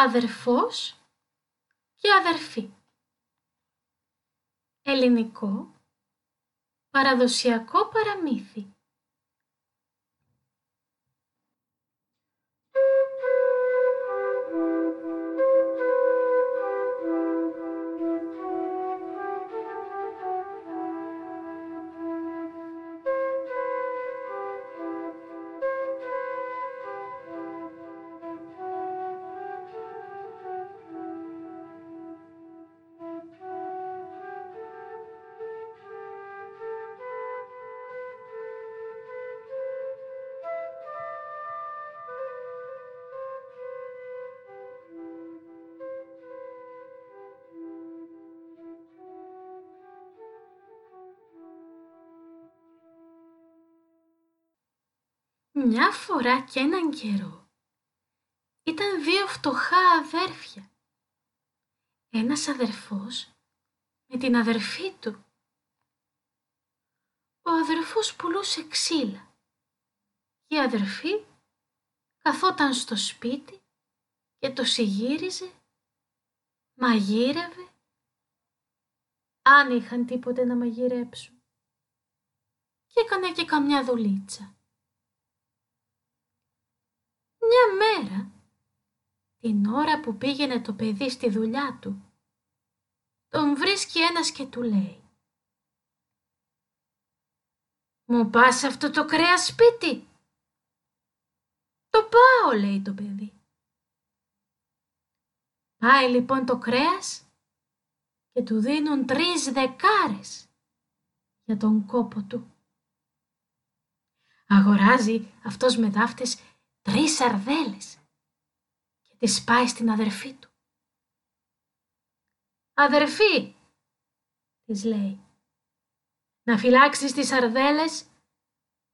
αδερφός και αδερφή. Ελληνικό παραδοσιακό παραμύθι. Μια φορά και έναν καιρό ήταν δύο φτωχά αδέρφια. Ένας αδερφός με την αδερφή του. Ο αδερφός πουλούσε ξύλα και η αδερφή καθόταν στο σπίτι και το συγύριζε, μαγείρευε, αν είχαν τίποτε να μαγειρέψουν και έκανε και καμιά δουλίτσα. Μια μέρα, την ώρα που πήγαινε το παιδί στη δουλειά του, τον βρίσκει ένας και του λέει «Μου πας αυτό το κρέας σπίτι» «Το πάω» λέει το παιδί. Πάει λοιπόν το κρέας και του δίνουν τρεις δεκάρες για τον κόπο του. Αγοράζει αυτός με δάφτες τρεις σαρδέλες και τις πάει στην αδερφή του. «Αδερφή», της λέει, «να φυλάξεις τις σαρδέλες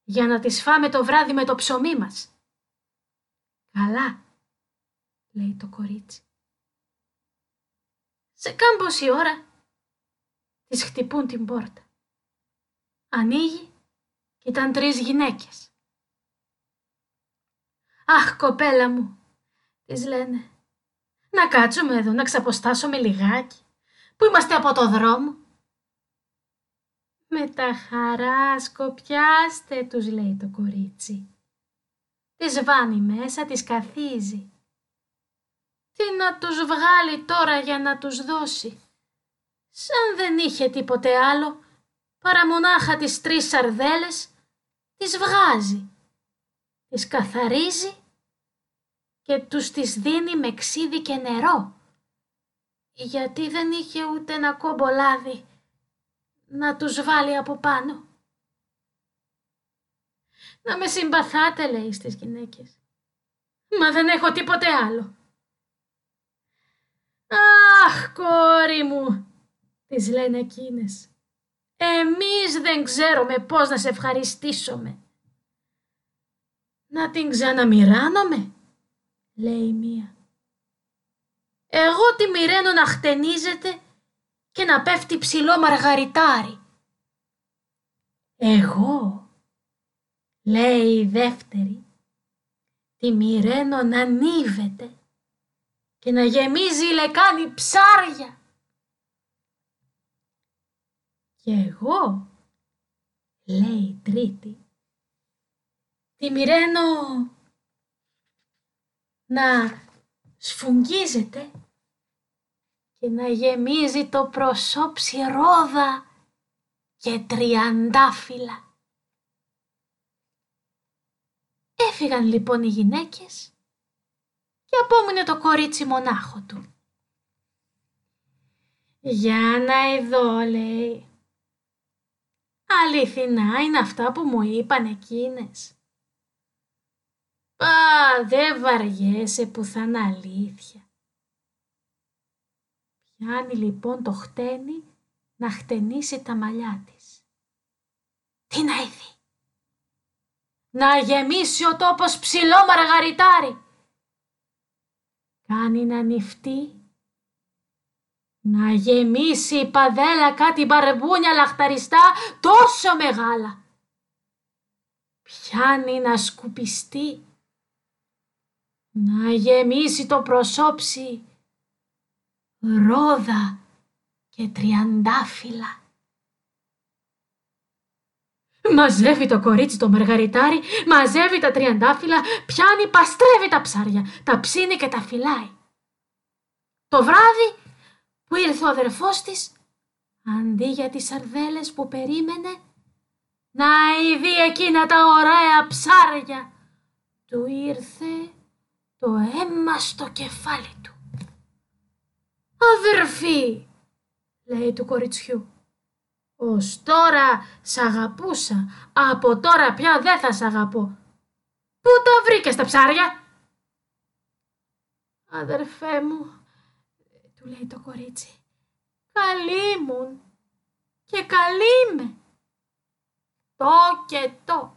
για να τις φάμε το βράδυ με το ψωμί μας». «Καλά», λέει το κορίτσι. Σε κάμποση ώρα της χτυπούν την πόρτα. Ανοίγει και ήταν τρεις γυναίκες. «Αχ, κοπέλα μου», της λένε, «να κάτσουμε εδώ, να ξαποστάσουμε λιγάκι, που είμαστε από το δρόμο». «Με τα χαρά σκοπιάστε», τους λέει το κορίτσι. Της βάνει μέσα, της καθίζει. Τι να τους βγάλει τώρα για να τους δώσει. Σαν δεν είχε τίποτε άλλο, παρά μονάχα τις τρεις σαρδέλες, τις βγάζει τις καθαρίζει και τους τις δίνει με ξύδι και νερό, γιατί δεν είχε ούτε ένα κόμπο λάδι να τους βάλει από πάνω. Να με συμπαθάτε, λέει στις γυναίκες. Μα δεν έχω τίποτε άλλο. Αχ, κόρη μου, τις λένε εκείνες. Εμείς δεν ξέρουμε πώς να σε ευχαριστήσουμε. Να την ξαναμοιράνομαι, λέει η μία. Εγώ τη μοιραίνω να χτενίζεται και να πέφτει ψηλό μαργαριτάρι. Εγώ, λέει η δεύτερη, τη μοιραίνω να ανίβεται και να γεμίζει λεκάνη ψάρια. Και εγώ, λέει η τρίτη, τη μοιραίνω να σφουγγίζεται και να γεμίζει το προσώψι ρόδα και τριαντάφυλλα. Έφυγαν λοιπόν οι γυναίκες και απόμεινε το κορίτσι μονάχο του. Για να ειδώ, λέει. Αληθινά είναι αυτά που μου είπαν εκείνες. Πα, δε βαριέσαι που θα είναι αλήθεια. Πιάνει λοιπόν το χτένι να χτενίσει τα μαλλιά της. Τι να είδει; Να γεμίσει ο τόπος ψηλό μαργαριτάρι. Κάνει να νυφτεί. Να γεμίσει η παδέλα κάτι μπαρμπούνια λαχταριστά τόσο μεγάλα. Πιάνει να σκουπιστεί να γεμίσει το προσώψι ρόδα και τριαντάφυλλα. Μαζεύει το κορίτσι το μαργαριτάρι, μαζεύει τα τριαντάφυλλα, πιάνει, παστρεύει τα ψάρια, τα ψήνει και τα φυλάει. Το βράδυ που ήρθε ο αδερφός της, αντί για τις σαρδέλες που περίμενε, να ειδεί εκείνα τα ωραία ψάρια, του ήρθε το αίμα στο κεφάλι του. «Αδερφή», λέει του κοριτσιού, «ως τώρα σ' αγαπούσα, από τώρα πια δεν θα σ' αγαπώ. Πού τα βρήκες τα ψάρια» «Αδερφέ μου», του λέει το κορίτσι, «καλή μου και καλή με». Το και το.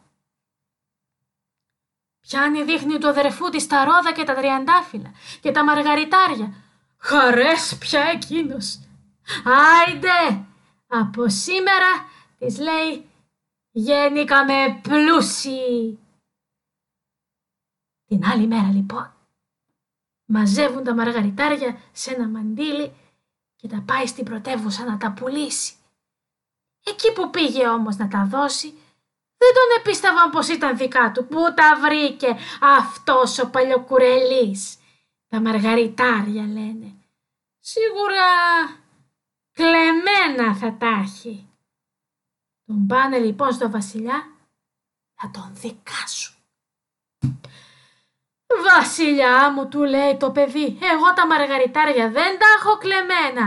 Πιάνει δείχνει του αδερφού της τα ρόδα και τα τριαντάφυλλα και τα μαργαριτάρια. Χαρές πια εκείνος. Άιντε, από σήμερα της λέει γέννηκαμε πλούσιοι. Την άλλη μέρα λοιπόν μαζεύουν τα μαργαριτάρια σε ένα μαντίλι και τα πάει στην πρωτεύουσα να τα πουλήσει. Εκεί που πήγε όμως να τα δώσει, δεν τον επίστευαν πως ήταν δικά του. Πού τα βρήκε αυτός ο παλιοκουρελής. Τα μαργαριτάρια λένε. Σίγουρα κλεμμένα θα τα έχει. Τον πάνε λοιπόν στο βασιλιά να τον δικάσουν. Βασιλιά μου, του λέει το παιδί, εγώ τα μαργαριτάρια δεν τα έχω κλεμμένα.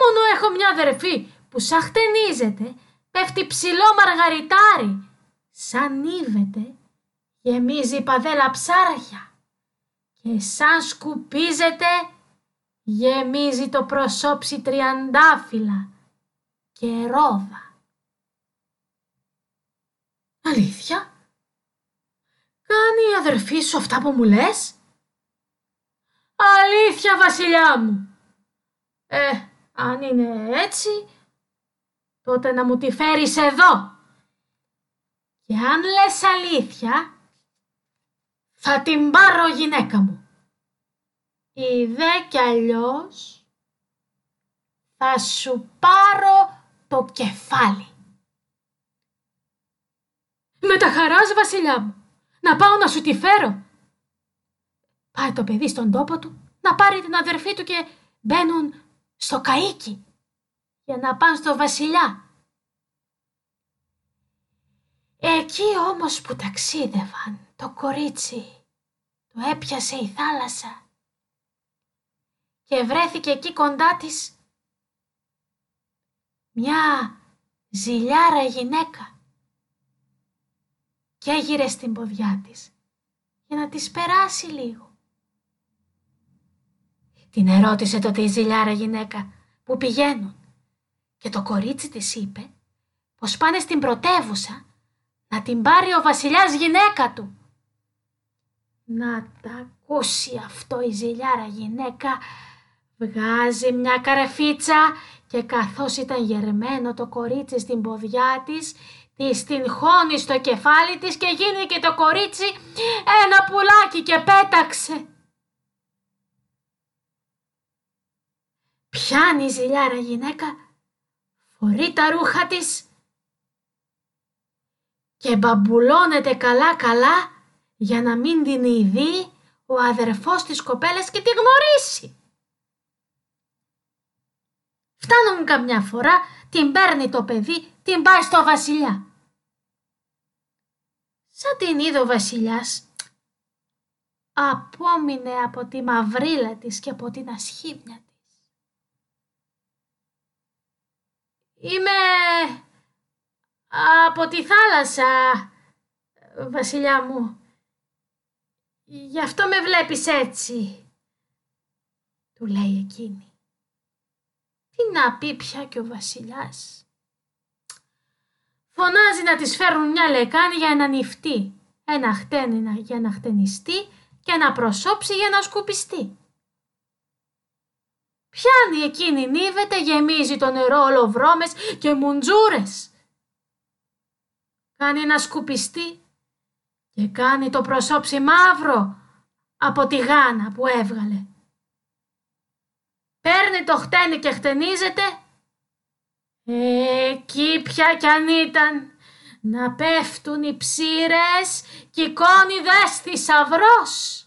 Μόνο έχω μια αδερφή που σαν χτενίζεται, πέφτει ψηλό μαργαριτάρι. Σαν νύβεται, γεμίζει παδέλα ψάρια. Και σαν σκουπίζεται, γεμίζει το προσώψι τριαντάφυλλα και ρόδα. Αλήθεια, κάνει η αδερφή σου αυτά που μου λες; Αλήθεια βασιλιά μου. Ε, αν είναι έτσι, τότε να μου τη φέρεις εδώ. Και αν λες αλήθεια, θα την πάρω γυναίκα μου. Ή δε κι αλλιώς, θα σου πάρω το κεφάλι. Με τα χαράς, βασιλιά μου, να πάω να σου τη φέρω. Πάει το παιδί στον τόπο του, να πάρει την αδερφή του και μπαίνουν στο καΐκι για να πάνε στο βασιλιά. Εκεί όμως που ταξίδευαν το κορίτσι το έπιασε η θάλασσα και βρέθηκε εκεί κοντά της μια ζηλιάρα γυναίκα και έγειρε στην ποδιά της για να της περάσει λίγο. Την ερώτησε τότε η ζηλιάρα γυναίκα που πηγαίνουν και το κορίτσι της είπε πως πάνε στην πρωτεύουσα να την πάρει ο βασιλιάς γυναίκα του. Να τα ακούσει αυτό η ζηλιάρα γυναίκα, βγάζει μια καρεφίτσα και καθώς ήταν γερμένο το κορίτσι στην ποδιά της, της την χώνει στο κεφάλι της και γίνει και το κορίτσι ένα πουλάκι και πέταξε. Πιάνει η ζηλιάρα γυναίκα φορεί τα ρούχα της και μπαμπουλώνεται καλά καλά για να μην την ειδεί ο αδερφός της κοπέλας και τη γνωρίσει. Φτάνουν καμιά φορά, την παίρνει το παιδί, την πάει στο βασιλιά. Σαν την είδε ο βασιλιάς, απόμεινε από τη μαυρίλα της και από την ασχήμια Είμαι από τη θάλασσα, βασιλιά μου. Γι' αυτό με βλέπεις έτσι, του λέει εκείνη. Τι να πει πια και ο βασιλιάς. Φωνάζει να της φέρουν μια λεκάνη για να νυφτεί, ένα χτένι για να χτενιστεί και ένα προσώψει για να σκουπιστεί. Πιάνει εκείνη νύβεται, γεμίζει το νερό ολοβρώμες και μουντζούρες. Κάνει ένα σκουπιστή και κάνει το προσώψι μαύρο από τη γάνα που έβγαλε. Παίρνει το χτένι και χτενίζεται. Εκεί πια κι αν ήταν να πέφτουν οι ψήρες κι η κόνιδες θησαυρός.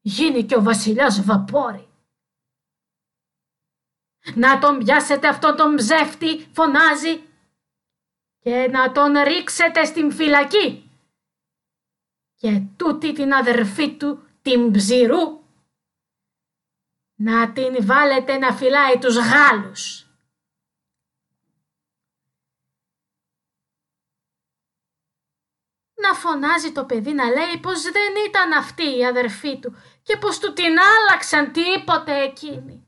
Γίνει και ο βασιλιάς βαπόρι. Να τον πιάσετε αυτόν τον ψεύτη, φωνάζει, και να τον ρίξετε στην φυλακή. Και τούτη την αδερφή του, την ψηρού, να την βάλετε να φυλάει τους Γάλλους. Να φωνάζει το παιδί να λέει πως δεν ήταν αυτή η αδερφή του και πως του την άλλαξαν τίποτε εκείνη.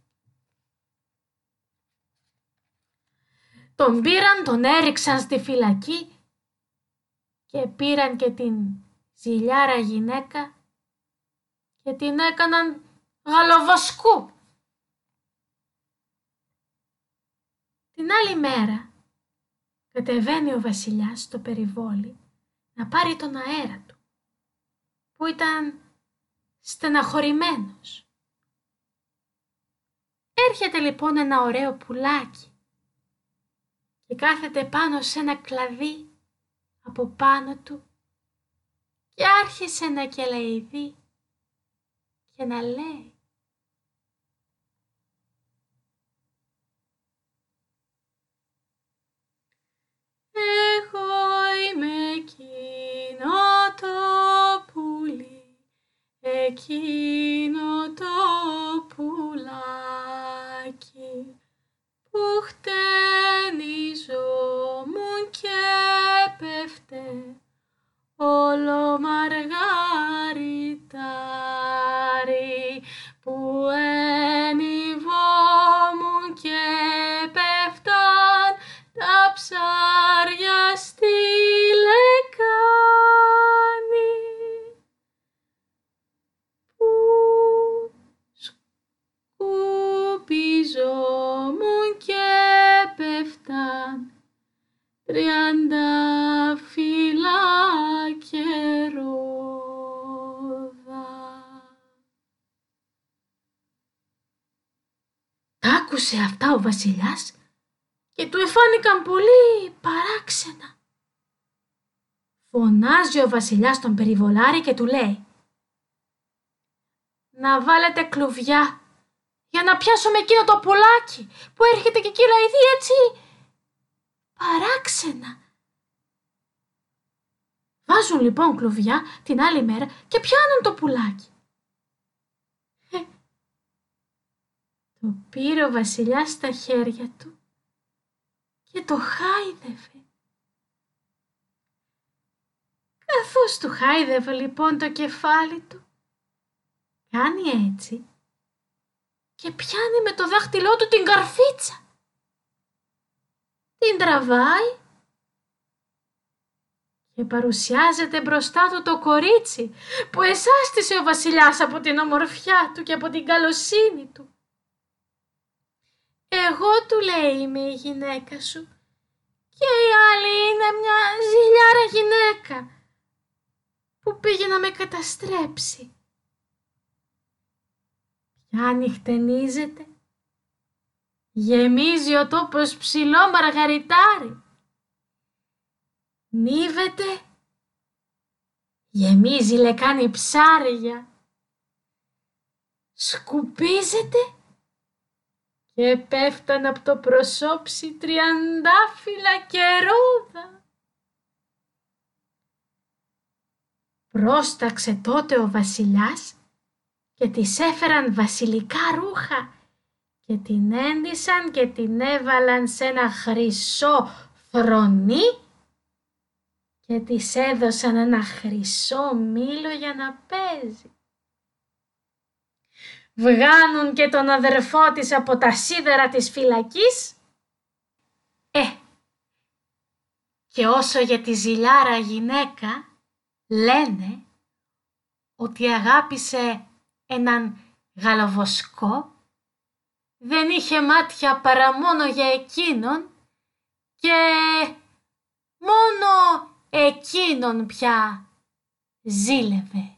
Τον πήραν, τον έριξαν στη φυλακή και πήραν και την ζηλιάρα γυναίκα και την έκαναν γαλοβασκού. Την άλλη μέρα κατεβαίνει ο βασιλιάς στο περιβόλι να πάρει τον αέρα του, που ήταν στεναχωρημένος. Έρχεται λοιπόν ένα ωραίο πουλάκι και κάθεται πάνω σε ένα κλαδί από πάνω του και άρχισε να κελαϊδεί και να λέει. Εγώ είμαι εκείνο το πουλί, εκείνο τριάντα φύλλα και ρόδα. Τα άκουσε αυτά ο βασιλιάς και του εφάνηκαν πολύ παράξενα. Φωνάζει ο βασιλιάς τον περιβολάρη και του λέει «Να βάλετε κλουβιά για να πιάσουμε εκείνο το πουλάκι που έρχεται και κυλαϊδεί έτσι παράξενα». Βάζουν λοιπόν κλουβιά την άλλη μέρα και πιάνουν το πουλάκι. Ε, το πήρε ο βασιλιάς στα χέρια του και το χάιδευε. Καθώς του χάιδευε λοιπόν το κεφάλι του, κάνει έτσι και πιάνει με το δάχτυλό του την καρφίτσα. Την τραβάει και παρουσιάζεται μπροστά του το κορίτσι που εσάστησε ο βασιλιάς από την ομορφιά του και από την καλοσύνη του. Εγώ του λέει είμαι η γυναίκα σου και η άλλη είναι μια ζηλιάρα γυναίκα που πήγε να με καταστρέψει. Πια νυχτενίζεται, γεμίζει ο τόπος ψηλό μαργαριτάρι. Νίβεται, γεμίζει λεκάνη ψάρια. Σκουπίζεται και πέφταν από το προσώψι τριαντάφυλλα και ρόδα. Πρόσταξε τότε ο βασιλιάς και της έφεραν βασιλικά ρούχα και την έντυσαν και την έβαλαν σε ένα χρυσό θρονί και της έδωσαν ένα χρυσό μήλο για να παίζει βγάνουν και τον αδερφό της από τα σίδερα της φυλακής. Ε, και όσο για τη ζηλιάρα γυναίκα λένε ότι αγάπησε έναν γαλαβοσκό, δεν είχε μάτια παρά μόνο για εκείνον και μόνο εκείνον πια ζήλευε.